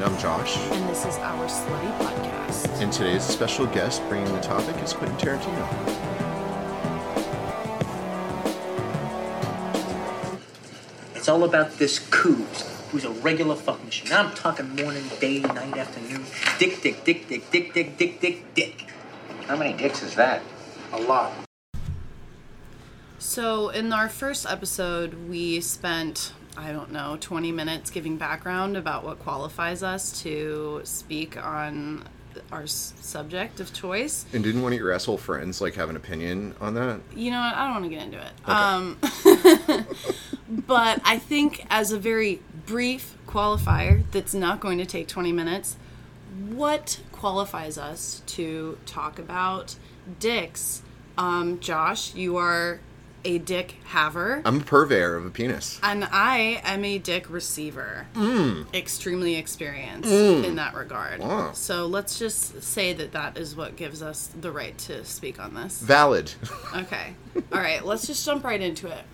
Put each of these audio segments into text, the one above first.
And I'm Josh. And this is our Slutty Podcast. And today's special guest bringing the topic is Quentin Tarantino. It's all about this Coos, who's a regular fuck machine. I'm talking morning, day, night, afternoon. Dick, dick, dick, dick, dick, dick, dick, dick, dick. How many dicks is that? A lot. So, in our first episode, we spent, I don't know, 20 minutes giving background about what qualifies us to speak on our s- subject of choice. And didn't one of your asshole friends like have an opinion on that? You know what? I don't want to get into it. Um, but I think, as a very brief qualifier that's not going to take 20 minutes, what qualifies us to talk about dicks? Um, Josh, you are a dick haver. I'm a purveyor of a penis. And I am a dick receiver. Hmm. Extremely experienced hmm. in that regard. Wow. So let's just say that that is what gives us the right to speak on this. Valid. Okay. All right, let's just jump right into it.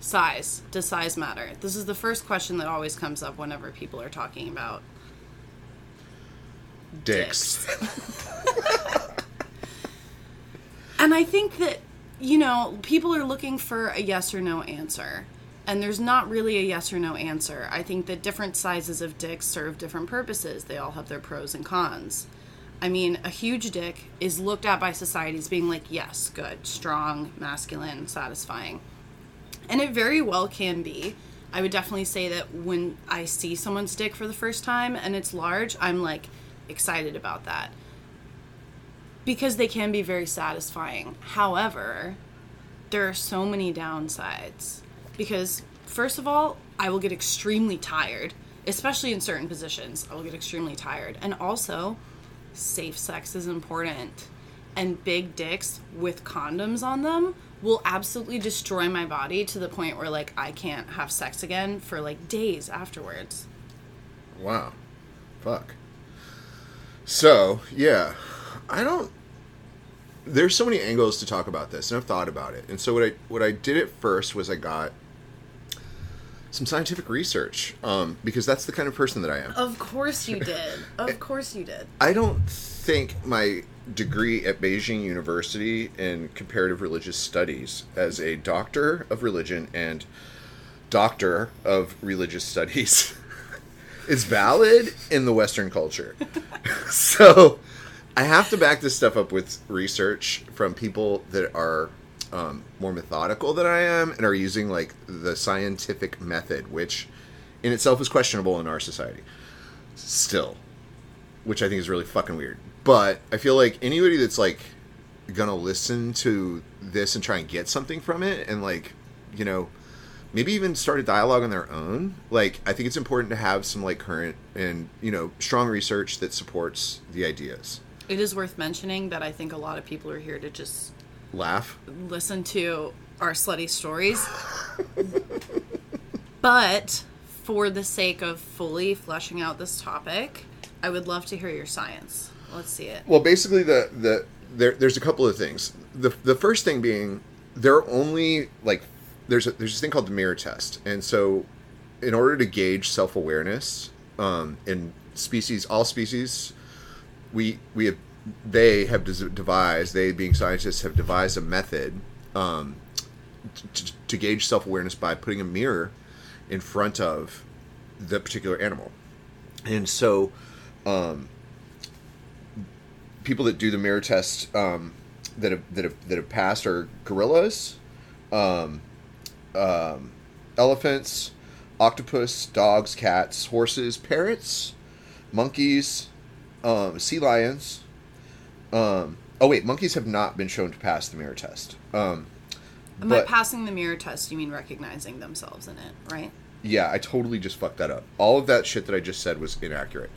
Size. Does size matter? This is the first question that always comes up whenever people are talking about Dicks. And I think that, you know, people are looking for a yes or no answer. And there's not really a yes or no answer. I think that different sizes of dicks serve different purposes. They all have their pros and cons. I mean, a huge dick is looked at by society as being like, yes, good, strong, masculine, satisfying. And it very well can be. I would definitely say that when I see someone's dick for the first time and it's large, I'm like excited about that because they can be very satisfying. However, there are so many downsides because first of all, I will get extremely tired, especially in certain positions. I will get extremely tired. And also, safe sex is important. And big dicks with condoms on them will absolutely destroy my body to the point where like I can't have sex again for like days afterwards. Wow. Fuck. So, yeah. I don't there's so many angles to talk about this, and I've thought about it. And so what I what I did at first was I got some scientific research, um, because that's the kind of person that I am. Of course you did. Of course you did. I don't think my degree at Beijing University in comparative religious studies as a doctor of religion and doctor of religious studies is valid in the Western culture. so I have to back this stuff up with research from people that are um, more methodical than I am and are using like the scientific method, which in itself is questionable in our society. Still, which I think is really fucking weird. But I feel like anybody that's like gonna listen to this and try and get something from it and like, you know, maybe even start a dialogue on their own, like I think it's important to have some like current and, you know, strong research that supports the ideas. It is worth mentioning that I think a lot of people are here to just Laugh. listen to our slutty stories. but for the sake of fully fleshing out this topic, I would love to hear your science. Let's see it. Well, basically, the the there, there's a couple of things. The the first thing being there are only like there's a, there's this thing called the mirror test, and so in order to gauge self awareness um, in species, all species, we we have they have devised they being scientists have devised a method um, to, to gauge self awareness by putting a mirror in front of the particular animal, and so. Um, people that do the mirror test um, that have that have that have passed are gorillas, um, um, elephants, octopus, dogs, cats, horses, parrots, monkeys, um, sea lions. Um, oh wait, monkeys have not been shown to pass the mirror test. Um, And by but- passing the mirror test, you mean recognizing themselves in it, right? Yeah, I totally just fucked that up. All of that shit that I just said was inaccurate.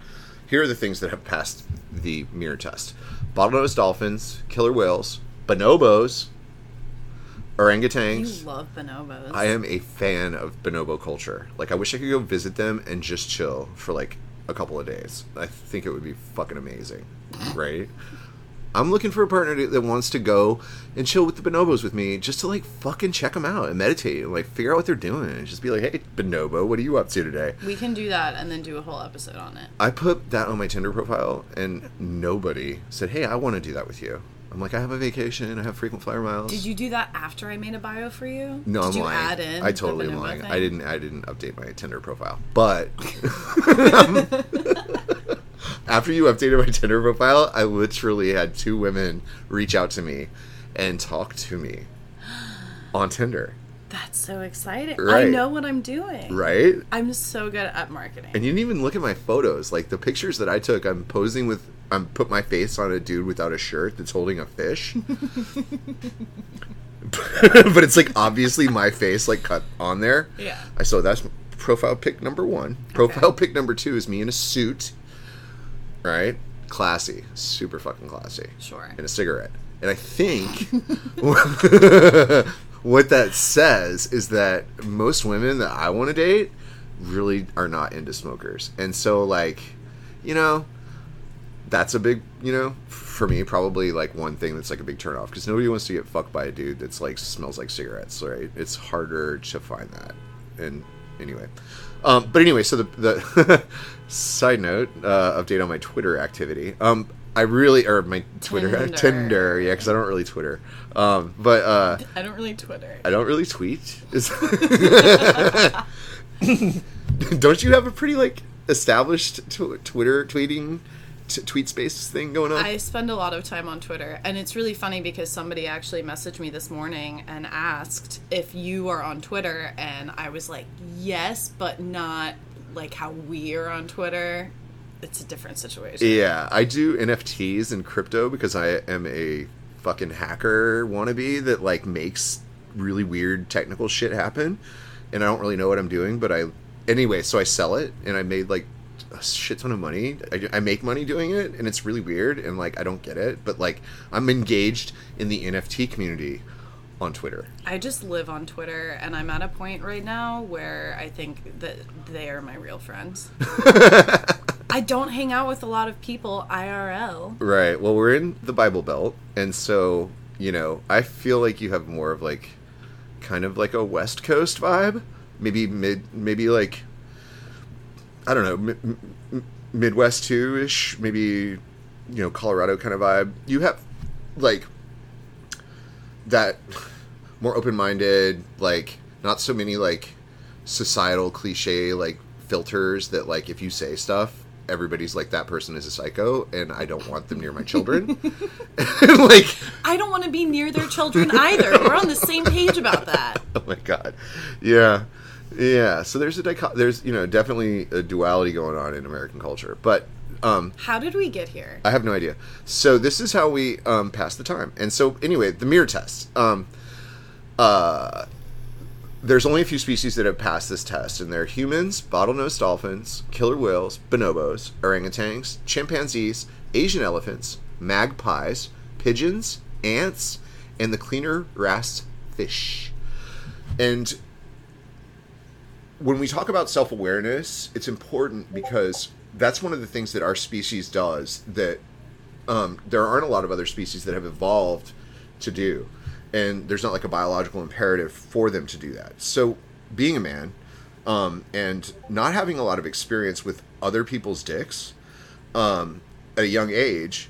Here are the things that have passed the mirror test bottlenose dolphins, killer whales, bonobos, orangutans. You love bonobos. I am a fan of bonobo culture. Like, I wish I could go visit them and just chill for like a couple of days. I think it would be fucking amazing, right? I'm looking for a partner to- that wants to go and chill with the bonobos with me, just to like fucking check them out and meditate and like figure out what they're doing and just be like, hey, bonobo, what are you up to today? We can do that and then do a whole episode on it. I put that on my Tinder profile, and nobody said, hey, I want to do that with you. I'm like, I have a vacation, I have frequent flyer miles. Did you do that after I made a bio for you? No, Did I'm you lying. add in? I totally am lying. thing? I didn't. I didn't update my Tinder profile. But after you updated my Tinder profile, I literally had two women reach out to me and talk to me on Tinder. That's so exciting. I know what I'm doing. Right? I'm so good at marketing. And you didn't even look at my photos. Like the pictures that I took, I'm posing with. I'm put my face on a dude without a shirt that's holding a fish. but it's like obviously my face like cut on there. Yeah. I so that's profile pic number one. Profile pic number two is me in a suit. Right? Classy. Super fucking classy. Sure. And a cigarette. And I think what that says is that most women that I want to date really are not into smokers. And so like, you know, that's a big, you know, for me probably like one thing that's like a big turnoff because nobody wants to get fucked by a dude that's like smells like cigarettes, right? It's harder to find that. And anyway, um, but anyway, so the the side note uh, update on my Twitter activity. Um, I really or my Twitter Tinder. Tinder, yeah, because I don't really Twitter. Um, but uh, I don't really Twitter. I don't really tweet. Don't you have a pretty like established tw- Twitter tweeting t- tweet space thing going on? I spend a lot of time on Twitter, and it's really funny because somebody actually messaged me this morning and asked if you are on Twitter, and I was like, yes, but not like how we are on Twitter. It's a different situation. yeah, I do NFTs and crypto because I am a fucking hacker wannabe that like makes really weird technical shit happen, and I don't really know what I'm doing, but I anyway. So I sell it, and I made like a shit ton of money. I, I make money doing it, and it's really weird, and like I don't get it, but like I'm engaged in the NFT community on Twitter. I just live on Twitter, and I'm at a point right now where I think that they are my real friends. I don't hang out with a lot of people IRL. Right. Well, we're in the Bible Belt, and so you know, I feel like you have more of like, kind of like a West Coast vibe, maybe mid, maybe like, I don't know, mi- mi- Midwest two ish, maybe, you know, Colorado kind of vibe. You have like that more open minded, like not so many like societal cliche like filters that like if you say stuff everybody's like that person is a psycho and i don't want them near my children like I don't want to be near their children either. We're on the same page about that. oh my god yeah yeah so there's a dicho- there's you know definitely a duality going on in american culture but um How did we get here? I have no idea. So this is how we um, pass the time. And so anyway, the mirror test. Um, uh, there's only a few species that have passed this test, and they're humans, bottlenose dolphins, killer whales, bonobos, orangutans, chimpanzees, Asian elephants, magpies, pigeons, ants, and the cleaner wrasse fish. And when we talk about self awareness, it's important because that's one of the things that our species does that um, there aren't a lot of other species that have evolved to do. And there's not like a biological imperative for them to do that. So, being a man um, and not having a lot of experience with other people's dicks um, at a young age,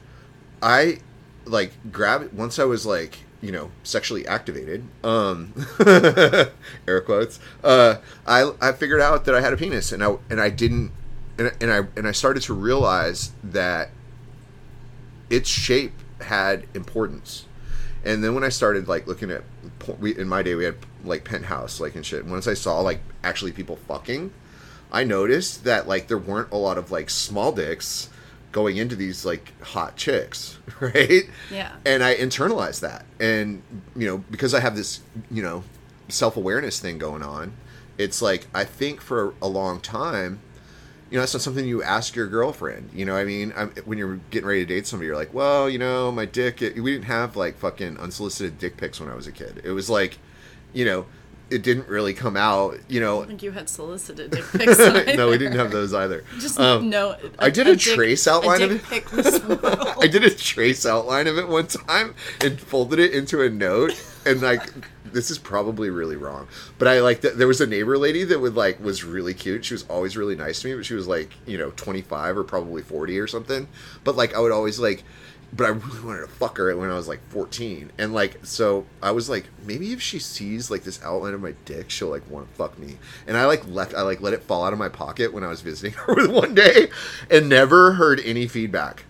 I like grab once I was like you know sexually activated um air quotes uh i i figured out that i had a penis and i and i didn't and, and i and i started to realize that its shape had importance and then when i started like looking at we in my day we had like penthouse like and shit. And once i saw like actually people fucking i noticed that like there weren't a lot of like small dicks going into these like hot chicks right? Yeah. and i internalized that. And you know because i have this you know self-awareness thing going on it's like i think for a long time you know that's not something you ask your girlfriend you know i mean I'm, when you're getting ready to date somebody you're like well you know my dick it, we didn't have like fucking unsolicited dick pics when i was a kid it was like you know it didn't really come out. You know, I think you had solicited dick pics. no, we didn't have those either. Just Um, no. I did a dick- trace outline a of it. I did a trace outline of it one time and folded it into a note and like this is probably really wrong but i like that there was a neighbor lady that would like was really cute. She was always really nice to me but she was like you know 25 or probably 40 or something. But like i would always like but i really wanted to fuck her when i was like 14 and like so i was like maybe if she sees like this outline of my dick she'll like want to fuck me. And i like left i like let it fall out of my pocket when i was visiting her one day and never heard any feedback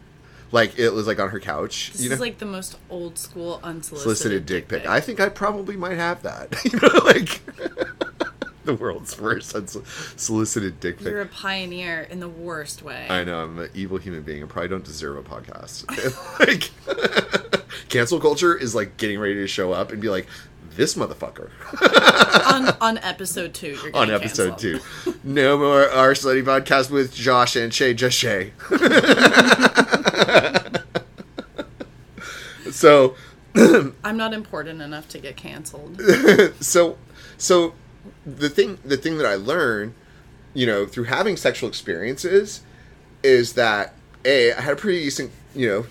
like it was like on her couch. This you know, is like the most old school unsolicited solicited dick pic. I think I probably might have that. you know, like the world's first unso- solicited dick pic. You're a pioneer in the worst way. I know I'm an evil human being. I probably don't deserve a podcast. like, cancel culture is like getting ready to show up and be like, this motherfucker on on episode two, you're on episode canceled. two. No more our slutty podcast with Josh and Shay, just Shay. so I'm not important enough to get canceled. so so the thing the thing that I learned, you know, through having sexual experiences is that a I had a pretty decent, you know,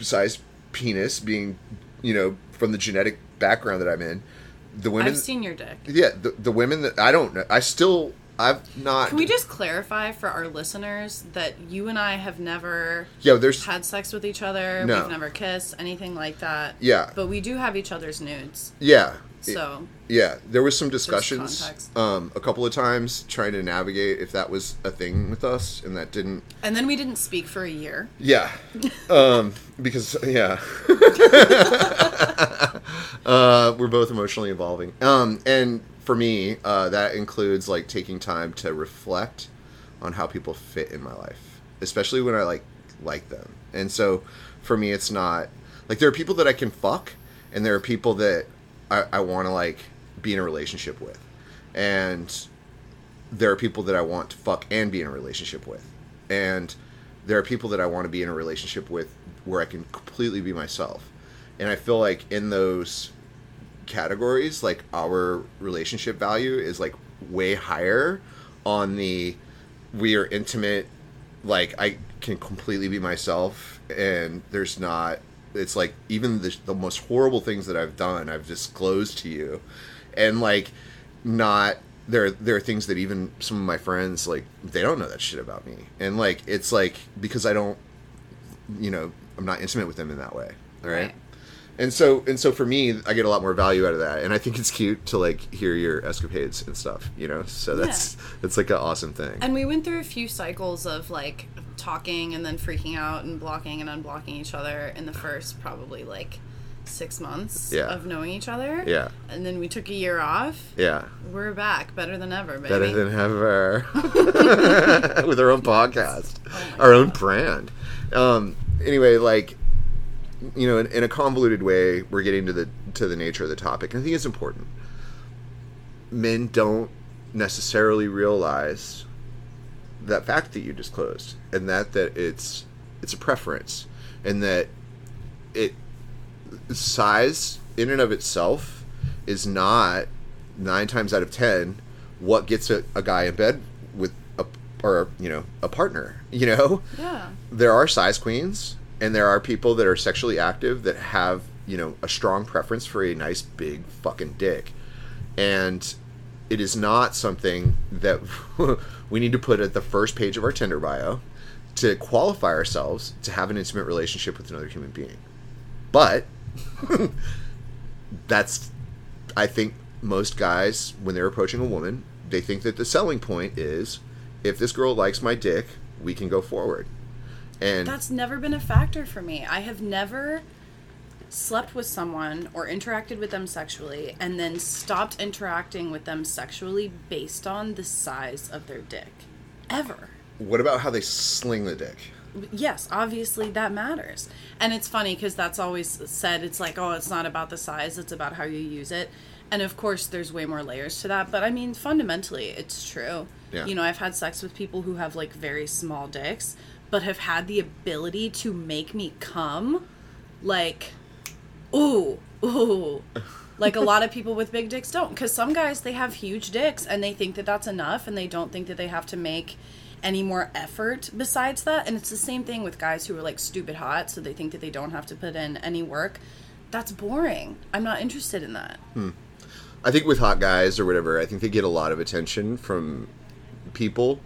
sized penis being, you know, from the genetic background that I'm in. The women I've seen your dick. Yeah, the, the women that I don't know I still I've not Can we just clarify for our listeners that you and I have never Yeah, there's had sex with each other. No. We've never kissed, anything like that. Yeah. But we do have each other's nudes. yeah. So Yeah, there was some discussions um, a couple of times trying to navigate if that was a thing with us, and that didn't. and then we didn't speak for a year. Yeah, um, because yeah, uh, we're both emotionally evolving, um, and for me, uh, that includes like taking time to reflect on how people fit in my life, especially when I like like them. And so, for me, it's not like there are people that I can fuck, and there are people that I, I want to like be in a relationship with, and there are people that I want to fuck and be in a relationship with, and there are people that I want to be in a relationship with where I can completely be myself, and I feel like in those categories, like our relationship value is like way higher on the we are intimate, like I can completely be myself, and there's not. It's like even the, the most horrible things that I've done, I've disclosed to you, and like not there there are things that even some of my friends like they don't know that shit about me. And like it's like because i don't you know i'm not intimate with them in that way right, Right. And so and so for me i get a lot more value out of that and i think it's cute to like hear your escapades and stuff you know so that's that's like an awesome thing And we went through a few cycles of like talking and then freaking out and blocking and unblocking each other in the first probably like six months Yeah. of knowing each other. Yeah. And then we took a year off. yeah We're back, better than ever, baby. better than ever with our own podcast Oh our own brand um anyway like you know in, in a convoluted way we're getting to the to the nature of the topic. And i think it's important. Men don't necessarily realize that fact that you disclosed and that that it's it's a preference and that it size in and of itself is not nine times out of ten what gets a, a guy in bed with a or you know a partner you know? Yeah. there are size queens and there are people that are sexually active that have you know a strong preference for a nice big fucking dick. And it is not something that we need to put at the first page of our tinder bio to qualify ourselves to have an intimate relationship with another human being. But that's i think most guys when they're approaching a woman they think that the selling point is if this girl likes my dick we can go forward and That's never been a factor for me. I have never slept with someone or interacted with them sexually and then stopped interacting with them sexually based on the size of their dick. Ever. what about how they sling the dick Yes, obviously that matters. And it's funny because that's always said it's like, oh, it's not about the size, it's about how you use it. And of course, there's way more layers to that. But I mean, fundamentally, it's true. Yeah. You know, I've had sex with people who have like very small dicks, but have had the ability to make me come like, ooh, ooh. like a lot of people with big dicks don't because some guys they have huge dicks and they think that that's enough and they don't think that they have to make any more effort besides that. And it's the same thing with guys who are like stupid hot so they think that they don't have to put in any work. That's boring. I'm not interested in that. Hmm. I think with hot guys or whatever, I think they get a lot of attention from people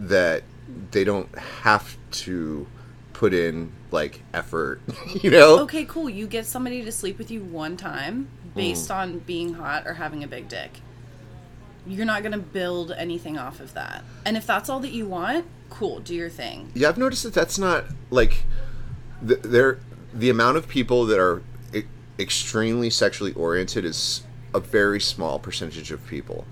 that they don't have to put in like effort, you know? okay cool you get somebody to sleep with you one time based mm. on being hot or having a big dick you're not going to build anything off of that and if that's all that you want cool do your thing Yeah, I've noticed that that's not like the, there. The amount of people that are e- extremely sexually oriented is a very small percentage of people.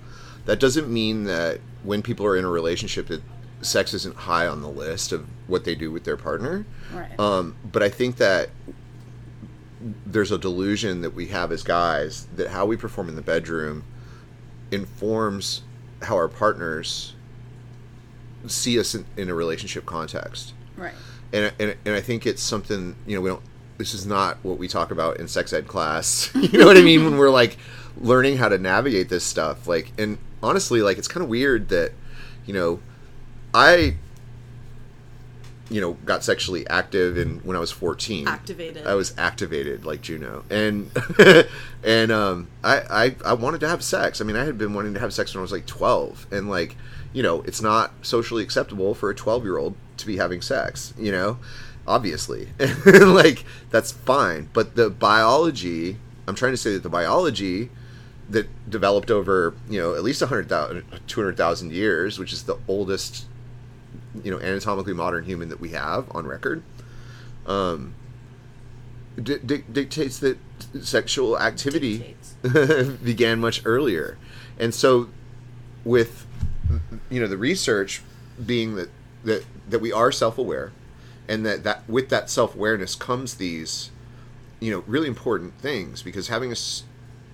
That doesn't mean that when people are in a relationship, that sex isn't high on the list of what they do with their partner. right Um, but I think that there's a delusion that we have as guys that how we perform in the bedroom informs how our partners see us in, in a relationship context. right And, and, and I think it's something, you know, we don't, this is not what we talk about in sex ed class. you know what I mean? When we're like learning how to navigate this stuff. Like, and honestly, like, it's kind of weird that, you know, I, you know, got sexually active in when I was 14. Activated. I was activated like Juno. And, and, um, I, I, I wanted to have sex. I mean, I had been wanting to have sex when I was like 12 and like, you know, it's not socially acceptable for a 12 year old to be having sex, you know, obviously. like, that's fine. But the biology, I'm trying to say that the biology that developed over, you know, at least 100,000, 200,000 years, which is the oldest, you know, anatomically modern human that we have on record, um, di- di- dictates that sexual activity began much earlier. And so, with you know the research being that that that we are self-aware and that that with that self-awareness comes these you know really important things because having a,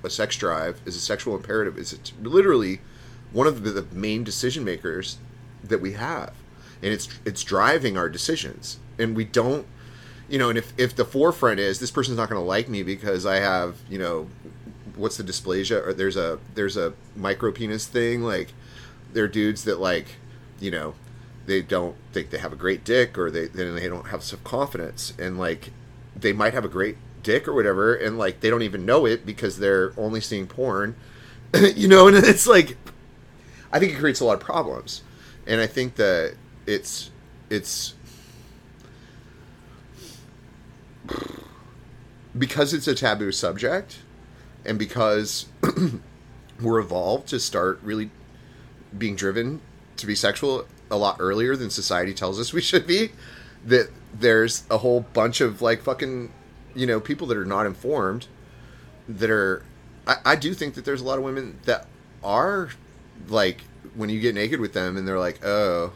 a sex drive is a sexual imperative. Is it's literally one of the, the main decision makers that we have and it's it's driving our decisions. And we don't you know and if if the forefront is this person's not going to like me because i have you know what's the dysplasia? Or there's a there's a micro penis thing like there are dudes that like you know they don't think they have a great dick or they they don't have self confidence. And like they might have a great dick or whatever and like they don't even know it because they're only seeing porn you know? And it's like i think it creates a lot of problems. And i think that it's it's because it's a taboo subject and because we're evolved to start really being driven to be sexual a lot earlier than society tells us we should be that there's a whole bunch of like fucking you know people that are not informed that are I, I do think that there's a lot of women that are like when you get naked with them and they're like oh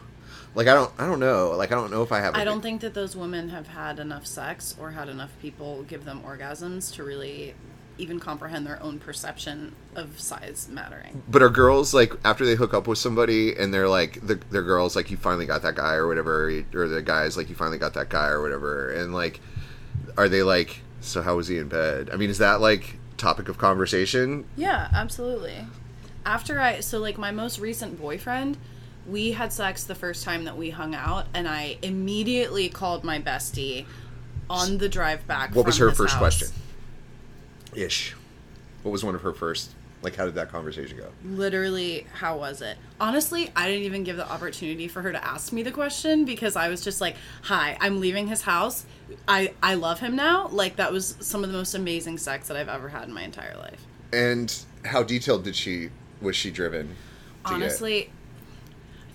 like i don't i don't know like i don't know if i have I don't think that those women have had enough sex or had enough people give them orgasms to really even comprehend their own perception of size mattering. But are girls like after they hook up with somebody and they're like the their girls like you finally got that guy or whatever or the guys like you finally got that guy or whatever and like are they like so how was he in bed? I mean is that like topic of conversation? Yeah, absolutely. After I, so like my most recent boyfriend, we had sex the first time that we hung out, and I immediately called my bestie on the drive back. What was her first house. question? Ish. What was one of her first like how did that conversation go? Literally, how was it? Honestly, I didn't even give the opportunity for her to ask me the question because I was just like, "Hi, I'm leaving his house. I I love him now." Like that was some of the most amazing sex that I've ever had in my entire life. And how detailed did she was she driven? Honestly,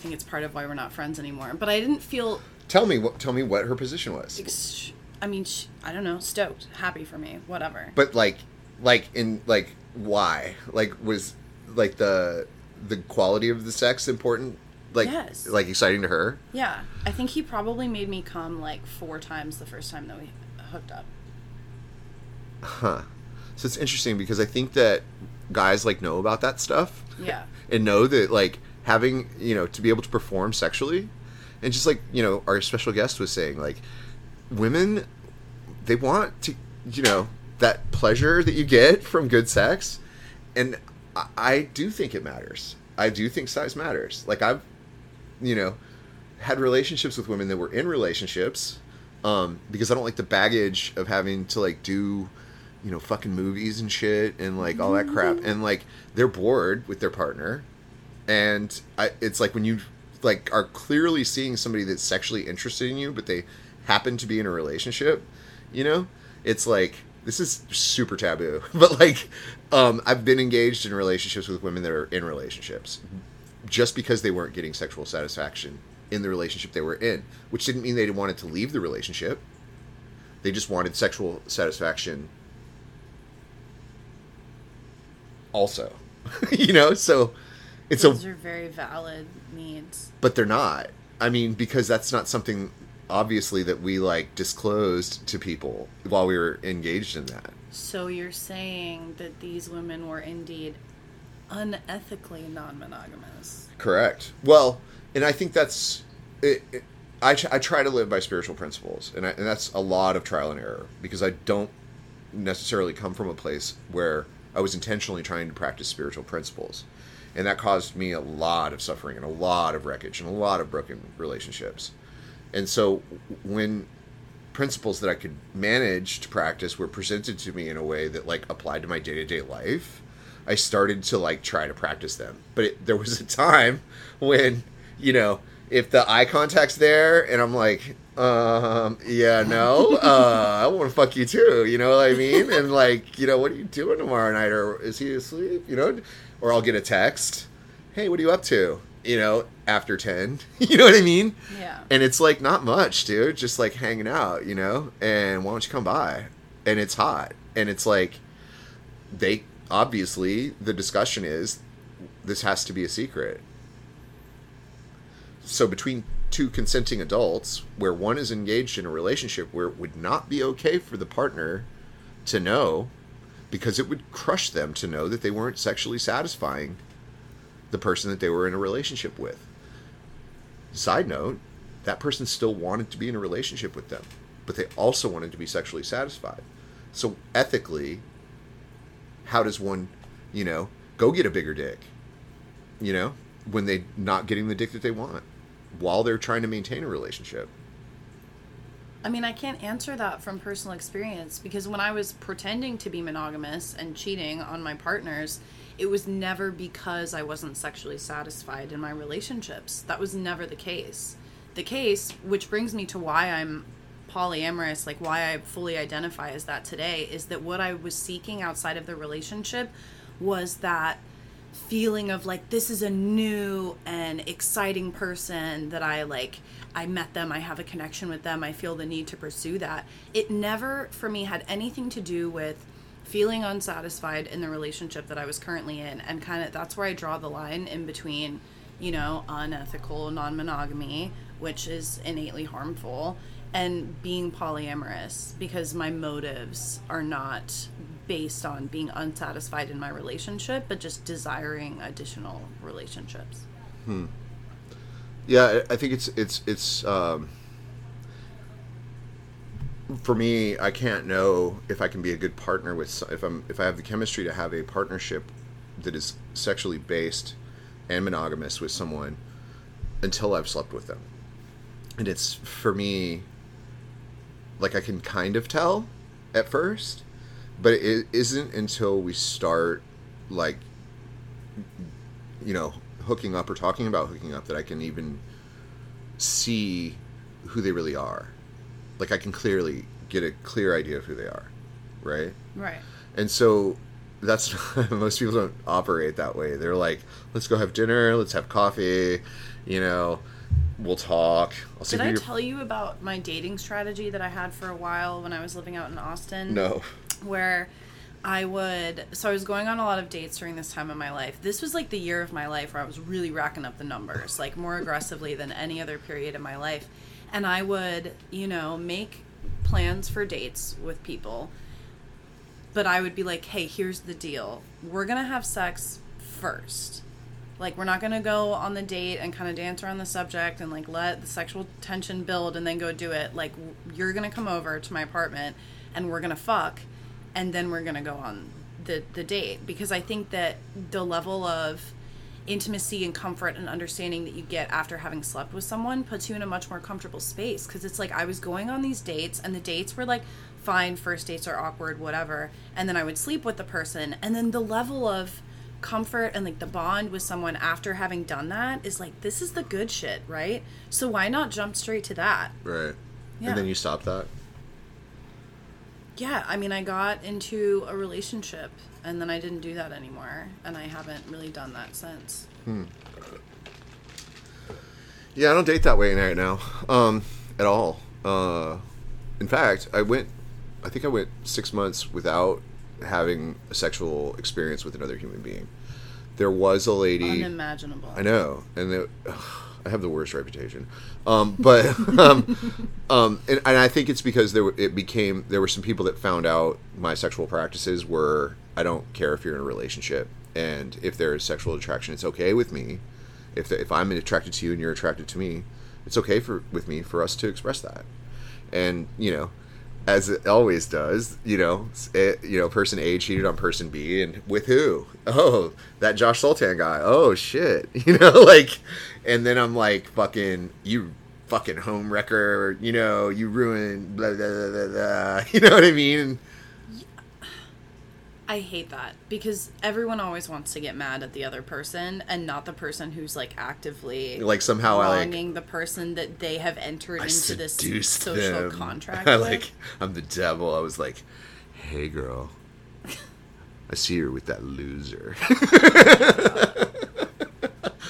think it's part of why we're not friends anymore. But I didn't feel tell me what tell me what her position was. ex- I mean, sh- I don't know, stoked, happy for me, whatever. But like like in like why? Like was like the the quality of the sex important? Like Yes. like exciting to her? yeah, I think he probably made me come like four times the first time that we hooked up. Huh. So it's interesting because I think that guys like know about that stuff Yeah. and know that like having, you know, to be able to perform sexually and just like, you know, our special guest was saying like women they want to you know that pleasure that you get from good sex, and I, I do think it matters. I do think size matters. Like I've, you know, had relationships with women that were in relationships, um, because I don't like the baggage of having to like do, you know, fucking movies and shit and like all that crap. And like they're bored with their partner, and I, it's like when you like are clearly seeing somebody that's sexually interested in you, but they happen to be in a relationship, you know, it's like this is super taboo. But like, um, I've been engaged in relationships with women that are in relationships, just because they weren't getting sexual satisfaction in the relationship they were in, which didn't mean they wanted to leave the relationship. They just wanted sexual satisfaction. Also, you know, so it's a Those are very valid needs. but they're not. I mean, because that's not something obviously that we like disclosed to people while we were engaged in that. So you're saying that these women were indeed unethically non-monogamous. Correct. Well, and I think that's it. it I, I try to live by spiritual principles, and, I, and that's a lot of trial and error because I don't necessarily come from a place where I was intentionally trying to practice spiritual principles. And that caused me a lot of suffering and a lot of wreckage and a lot of broken relationships. And so when principles that I could manage to practice were presented to me in a way that like applied to my day-to-day life, I started to like try to practice them. But it, there was a time when, you know, if the eye contact's there and I'm like, um, yeah, no, uh, I want to fuck you too, you know what I mean? And like, you know, what are you doing tomorrow night? Or is he asleep? You know, or I'll get a text, hey, what are you up to? You know, after 10, you know what I mean? Yeah. And it's like not much, dude. Just like hanging out, you know. And why don't you come by? And it's hot, and it's like they obviously the discussion is this has to be a secret. So between two consenting adults, where one is engaged in a relationship where it would not be okay for the partner to know, because it would crush them to know that they weren't sexually satisfying the person that they were in a relationship with. Side note, that person still wanted to be in a relationship with them, but they also wanted to be sexually satisfied. So ethically, how does one, you know, go get a bigger dick? You know, when they're not getting the dick that they want while they're trying to maintain a relationship. I mean, I can't answer that from personal experience because when I was pretending to be monogamous and cheating on my partners, it was never because I wasn't sexually satisfied in my relationships. That was never the case. The case, which brings me to why I'm polyamorous, like why I fully identify as that today, is that what I was seeking outside of the relationship was that feeling of like this is a new and exciting person that I like I met them, I have a connection with them, I feel the need to pursue that. It never for me had anything to do with feeling unsatisfied in the relationship that I was currently in and kind of that's where I draw the line in between, you know, unethical non-monogamy, which is innately harmful, and being polyamorous because my motives are not based on being unsatisfied in my relationship, but just desiring additional relationships. Hmm. Yeah, I think it's it's it's um, for me. I can't know if I can be a good partner with if I'm if I have the chemistry to have a partnership that is sexually based and monogamous with someone until I've slept with them. And it's for me like I can kind of tell at first, but it isn't until we start like you know hooking up or talking about hooking up that I can even see who they really are. Like I can clearly get a clear idea of who they are, right? Right. And so that's most people don't operate that way. They're like, let's go have dinner, let's have coffee, you know, we'll talk. I'll see Did I tell you about my dating strategy that I had for a while when I was living out in Austin? No. Where I would so I was going on a lot of dates during this time of my life. This was like the year of my life where I was really racking up the numbers, like more aggressively than any other period in my life. And I would, you know, make plans for dates with people. But I would be like, "Hey, here's the deal. We're going to have sex first. Like we're not going to go on the date and kind of dance around the subject and like let the sexual tension build and then go do it. Like you're going to come over to my apartment and we're going to fuck and then we're gonna go on the the date because I think that the level of intimacy and comfort and understanding that you get after having slept with someone puts you in a much more comfortable space because it's like I was going on these dates and the dates were like fine first dates are awkward whatever and then I would sleep with the person and then the level of comfort and like the bond with someone after having done that is like this is the good shit right so why not jump straight to that Right. Yeah. And then you stop that. Yeah i mean i got into a relationship and then i didn't do that anymore and i haven't really done that since Yeah, I don't date that way right now, um, at all. Uh, in fact, I went, I think I went six months without having a sexual experience with another human being. There was a lady. unimaginable I know, and it, I have the worst reputation. Um, but um, um, and, and I think it's because there it became there were some people that found out my sexual practices were I don't care if you're in a relationship and if there's sexual attraction, it's okay with me. If the, if I'm attracted to you and you're attracted to me, it's okay for with me for us to express that. And you know, as it always does, you know, it, eh, you know, person A cheated on person B, and with who? Oh, that Josh Sultan guy. Oh shit, you know, like, and then I'm like, fucking, you fucking home wrecker, you know, you ruined, blah blah blah blah. blah. You know what I mean? I hate that because everyone always wants to get mad at the other person and not the person who's like actively Like somehow I like wronging the person that they have entered I into this social them. contract. I like, I'm the devil. I was like, hey girl, I see her with that loser.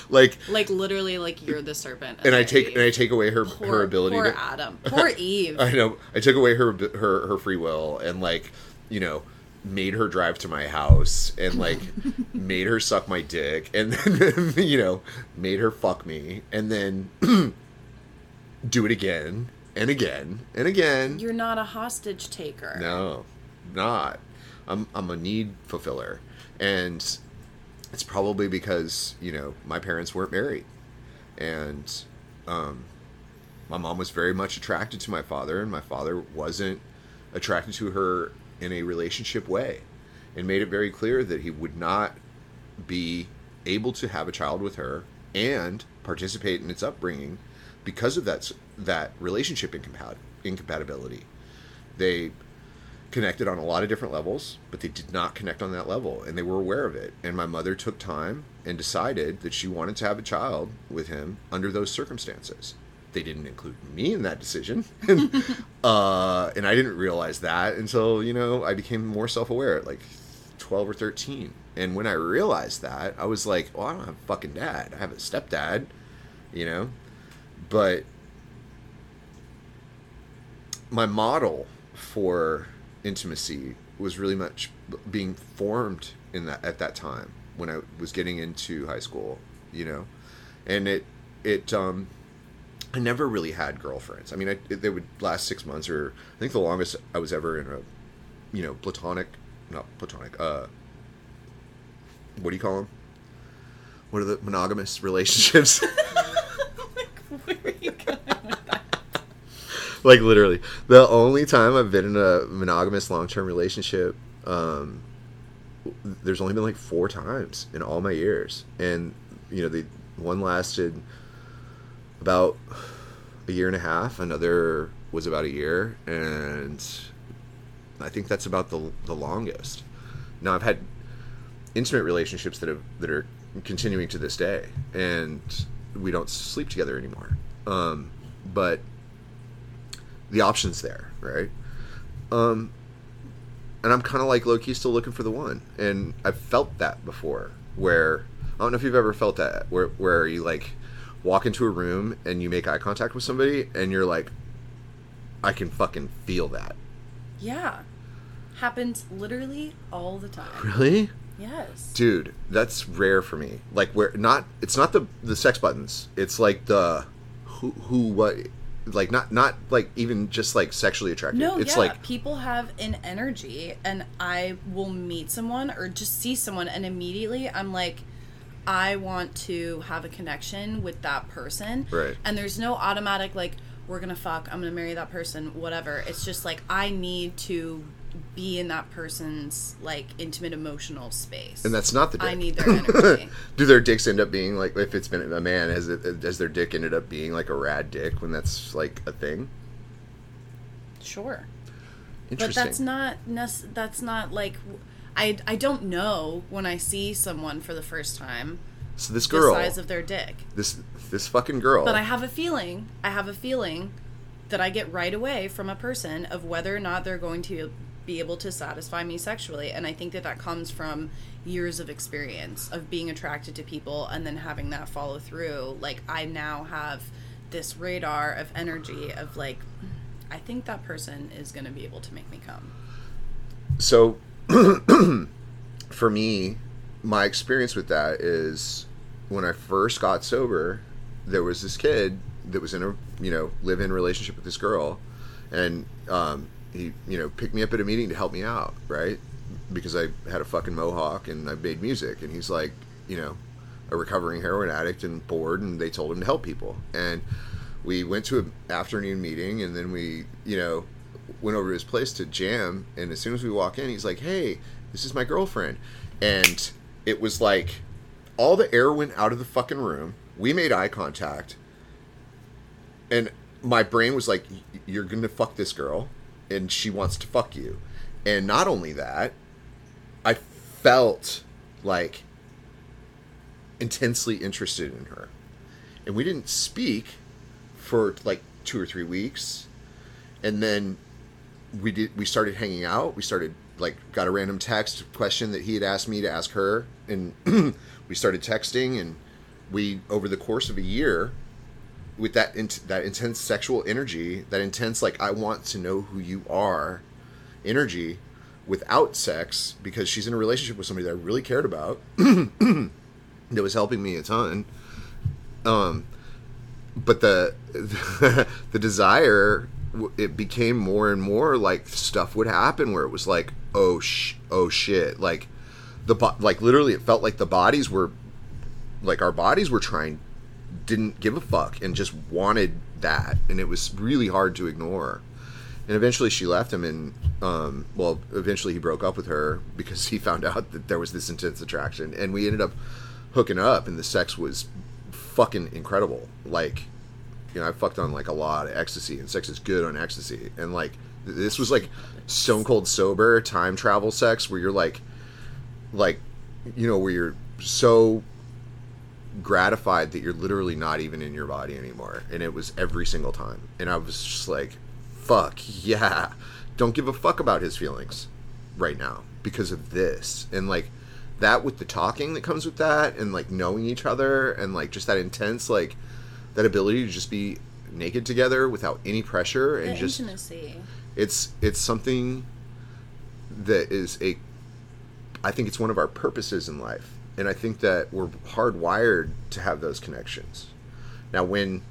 like like literally like you're the serpent and I take Eve. and I take away her poor, her ability poor to Adam poor Eve I know I took away her her her free will and like you know made her drive to my house and like made her suck my dick and then you know made her fuck me and then do it again and again and again. You're not a hostage taker. No not. I'm I'm a need fulfiller. And it's probably because you know my parents weren't married. And um, my mom was very much attracted to my father and my father wasn't attracted to her in a relationship way and made it very clear that he would not be able to have a child with her and participate in its upbringing because of that that relationship incompat- incompatibility they connected on a lot of different levels, but they did not connect on that level, and they were aware of it. And my mother took time and decided that she wanted to have a child with him under those circumstances. They didn't include me in that decision, and, uh, and I didn't realize that until you know I became more self-aware at like twelve or thirteen. And when I realized that, I was like, "Well, I don't have a fucking dad. I have a stepdad," you know. But my model for intimacy was really much being formed in that at that time when I was getting into high school, you know, and it it um I never really had girlfriends. I mean, I, they would last six months, or I think the longest I was ever in a, you know, platonic, not platonic. Uh, what do you call them? What are the monogamous relationships? Where are you going with that? like literally the only time i've been in a monogamous long-term relationship um there's only been like four times in all my years and you know the one lasted about a year and a half another was about a year and i think that's about the the longest now i've had intimate relationships that have that are continuing to this day and we don't sleep together anymore um but the options there, right? Um, and I'm kind of like low key still looking for the one, and I've felt that before. Where I don't know if you've ever felt that, where where you like walk into a room and you make eye contact with somebody, and you're like, I can fucking feel that. yeah happens literally all the time Really, yes dude, that's rare for me. Like where not, it's not the the sex buttons. It's like the who who what. Like not not like even just like sexually attractive. No, it's yeah. like people have an energy, and I will meet someone or just see someone, and immediately I'm like, I want to have a connection with that person. Right. And there's no automatic like we're gonna fuck. I'm gonna marry that person. Whatever. It's just like I need to be in that person's like intimate emotional space. And that's not the dick. I need their energy. Do their dicks end up being like if it's been a man has it has their dick ended up being like a rad dick when that's like a thing? sure. But Interesting. that's not that's not like I I don't know when I see someone for the first time so this girl, the size of their dick. this this fucking girl. But I have a feeling, I have a feeling that I get right away from a person of whether or not they're going to be able to satisfy me sexually. And I think that that comes from years of experience of being attracted to people and then having that follow through. Like, I now have this radar of energy of like, I think that person is going to be able to make me come. so for me, my experience with that is when I first got sober, there was this kid that was in a you know live in relationship with this girl, and um, he you know picked me up at a meeting to help me out, right? Because I had a fucking mohawk and I made music, and he's like you know a recovering heroin addict and bored, and they told him to help people, and we went to an afternoon meeting, and then we you know went over to his place to jam, and as soon as we walk in, he's like, "Hey, this is my girlfriend," and it was like all the air went out of the fucking room. We made eye contact, and my brain was like, "You're gonna fuck this girl, and she wants to fuck you." And not only that, I felt like intensely interested in her, and we didn't speak for like two or three weeks, and then we did we started hanging out. We started like got a random text question that he had asked me to ask her and we started texting and we over the course of a year with that int- that intense sexual energy that intense like i want to know who you are energy without sex because she's in a relationship with somebody that i really cared about that was helping me a ton. Um but the the desire it became more and more like stuff would happen where it was like oh sh- oh shit like the bo- like literally it felt like the bodies were like our bodies were trying didn't give a fuck and just wanted that and it was really hard to ignore. And eventually she left him and um, well eventually he broke up with her because he found out that there was this intense attraction and we ended up hooking up and the sex was fucking incredible. Like you know i fucked on like a lot of ecstasy and sex is good on ecstasy. And like this was like stone cold sober time travel sex where you're like like you know where you're so gratified that you're literally not even in your body anymore. And it was every single time. And i was just like fuck yeah. Don't give a fuck about his feelings right now because of this. And like that with the talking that comes with that and like knowing each other and like just that intense like that ability to just be naked together without any pressure and The just intimacy. it's it's something that is a I think it's one of our purposes in life. And I think that we're hardwired to have those connections. Now when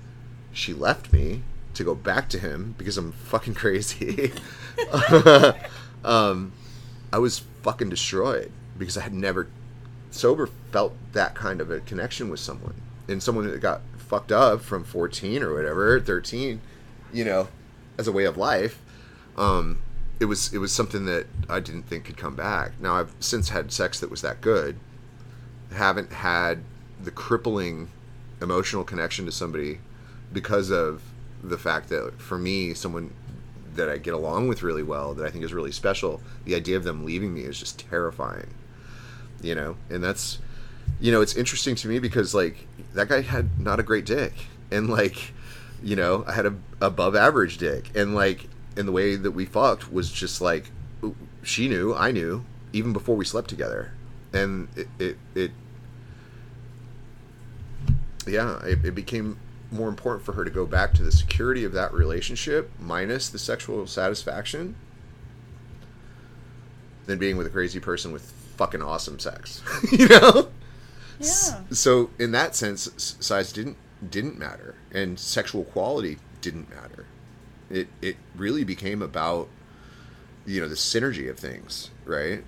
she left me to go back to him because I'm fucking crazy. um I was fucking destroyed because I had never sober felt that kind of a connection with someone. And someone that got fucked up from 14 or whatever, 13, you know, as a way of life. Um it was it was something that I didn't think could come back. Now I've since had sex that was that good. Haven't had the crippling emotional connection to somebody because of the fact that for me, someone that I get along with really well, that I think is really special, the idea of them leaving me is just terrifying. You know, and that's you know, it's interesting to me because like that guy had not a great dick, and like, you know, I had a above average dick, and like, and the way that we fucked was just like, she knew, I knew, even before we slept together, and it it, it yeah, it, it became more important for her to go back to the security of that relationship minus the sexual satisfaction than being with a crazy person with fucking awesome sex. you know? Yeah. So in that sense, size didn't didn't matter, and sexual quality didn't matter. It it really became about you know the synergy of things, right?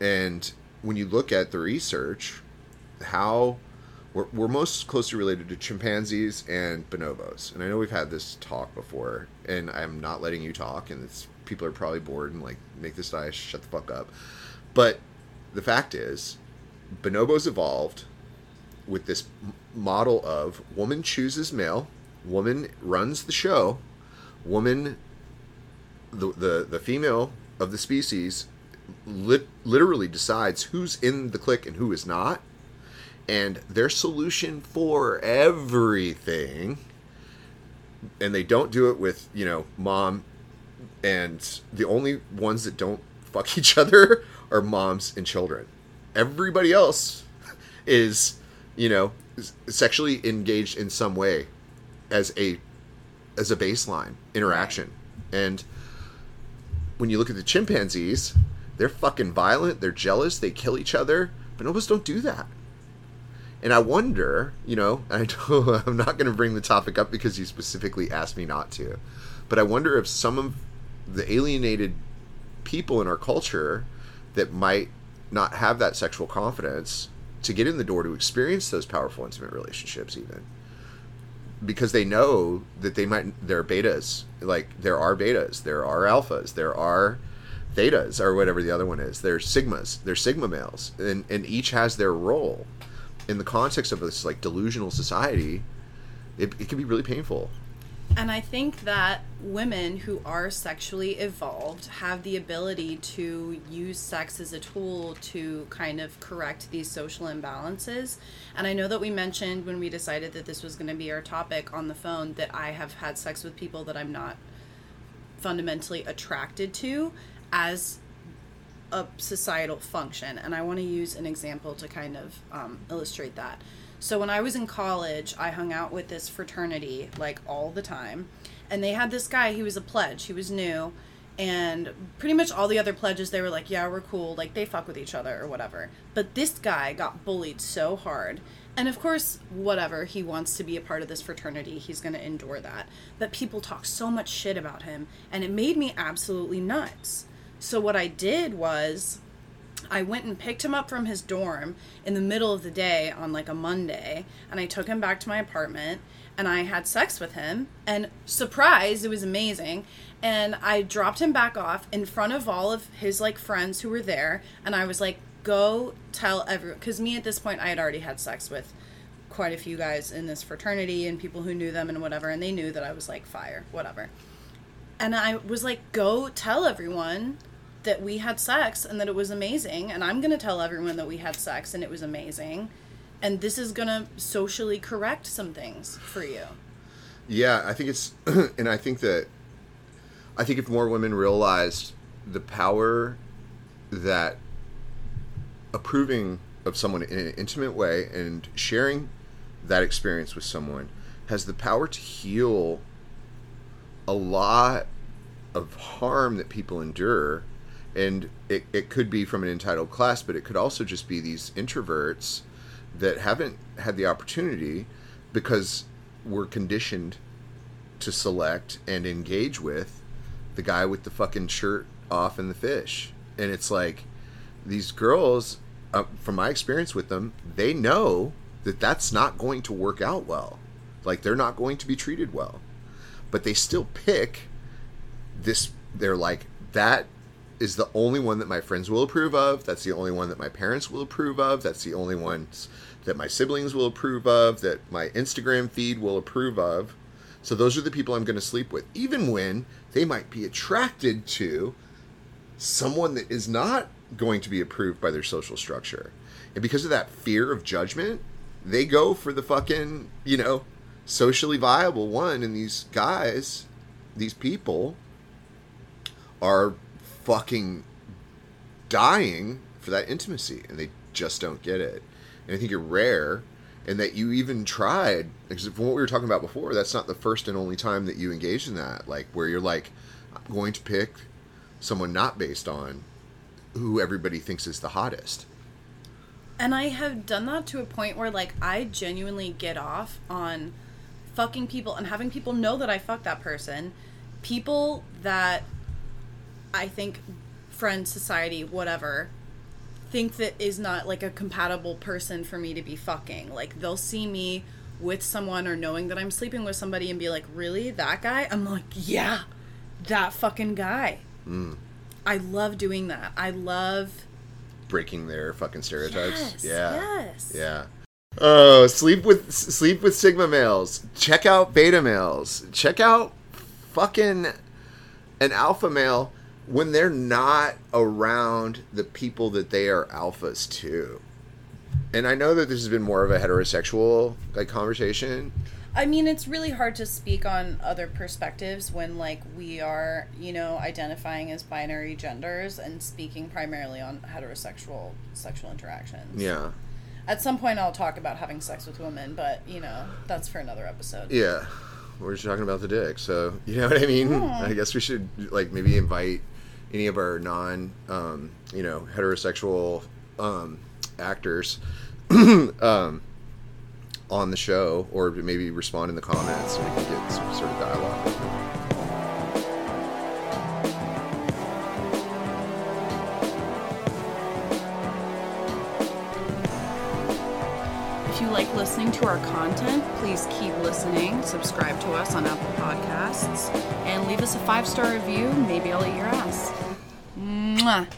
And when you look at the research, how we're, we're most closely related to chimpanzees and bonobos, and I know we've had this talk before, and I'm not letting you talk, and it's people are probably bored and like make this guy shut the fuck up. But the fact is, bonobos evolved with this model of woman chooses male, woman runs the show, woman, the the, the female of the species, lit, literally decides who's in the clique and who is not, and their solution for everything. And they don't do it with you know mom, and the only ones that don't fuck each other are moms and children. Everybody else is, you know, sexually engaged in some way as a as a baseline interaction. And when you look at the chimpanzees, they're fucking violent, they're jealous, they kill each other. Bonobos don't do that. And I wonder, you know, I don't, I'm not going to bring the topic up because you specifically asked me not to, but I wonder if some of the alienated people in our culture that might not have that sexual confidence to get in the door to experience those powerful intimate relationships even because they know that they might there are betas like there are betas there are alphas there are thetas or whatever the other one is. There's sigmas there's sigma males and and each has their role. In the context of this like delusional society it, it can be really painful And I think that women who are sexually evolved have the ability to use sex as a tool to kind of correct these social imbalances. And I know that we mentioned when we decided that this was going to be our topic on the phone that I have had sex with people that I'm not fundamentally attracted to as a societal function. And I want to use an example to kind of um, illustrate that. So when I was in college, I hung out with this fraternity like all the time. And they had this guy, he was a pledge, he was new. And pretty much all the other pledges, they were like, yeah, we're cool. Like, they fuck with each other or whatever. But this guy got bullied so hard. And of course, whatever, he wants to be a part of this fraternity. He's going to endure that. But people talk so much shit about him. And it made me absolutely nuts. So what I did was I went and picked him up from his dorm in the middle of the day on like a Monday, and I took him back to my apartment and I had sex with him. And surprise, it was amazing. And I dropped him back off in front of all of his like friends who were there, and I was like, "Go tell everyone," because me at this point I had already had sex with quite a few guys in this fraternity and people who knew them and whatever, and they knew that I was like fire, whatever. And I was like, "Go tell everyone." That we had sex and that it was amazing and i'm going to tell everyone that we had sex and it was amazing and this is going to socially correct some things for you Yeah, I think it's, and I think that, I think if more women realized the power that approving of someone in an intimate way and sharing that experience with someone has the power to heal a lot of harm that people endure. And it, it could be from an entitled class, but it could also just be these introverts that haven't had the opportunity because we're conditioned to select and engage with the guy with the fucking shirt off and the fish. And it's like these girls, uh, from my experience with them, they know that that's not going to work out well. Like they're not going to be treated well. But they still pick this. They're like, that is the only one that my friends will approve of. That's the only one that my parents will approve of. That's the only ones that my siblings will approve of. That my Instagram feed will approve of. So those are the people I'm going to sleep with, even when they might be attracted to someone that is not going to be approved by their social structure. And because of that fear of judgment, they go for the fucking, you know, socially viable one. And these guys, these people, are fucking dying for that intimacy and they just don't get it. And I think you're rare and that you even tried because from what we were talking about before, that's not the first and only time that you engaged in that. Like where you're like, I'm going to pick someone not based on who everybody thinks is the hottest. and i have done that to a point where like i genuinely get off on fucking people and having people know that i fuck that person people that i think friend society whatever think that is not like a compatible person for me to be fucking. Like they'll see me with someone or knowing that I'm sleeping with somebody and be like, "Really? That guy?" I'm like, "Yeah. That fucking guy." Mm. I love doing that. I love breaking their fucking stereotypes. Yes, yeah. yes. Yeah. Oh, sleep with sleep with sigma males. Check out beta males. Check out fucking an alpha male when they're not around the people that they are alphas to. And I know that this has been more of a heterosexual like conversation. I mean, it's really hard to speak on other perspectives when, like, we are, you know, identifying as binary genders and speaking primarily on heterosexual sexual interactions. Yeah. At some point, I'll talk about having sex with women, but, you know, that's for another episode. Yeah. We're just talking about the dick, so you know what I mean? I guess we should like maybe invite any of our non um, you know, heterosexual um actors um on the show or maybe respond in the comments so we can get some sort of dialogue. Like listening to our content, please keep listening. Subscribe to us on Apple Podcasts and leave us a five star review. Maybe I'll eat your ass. Mwah.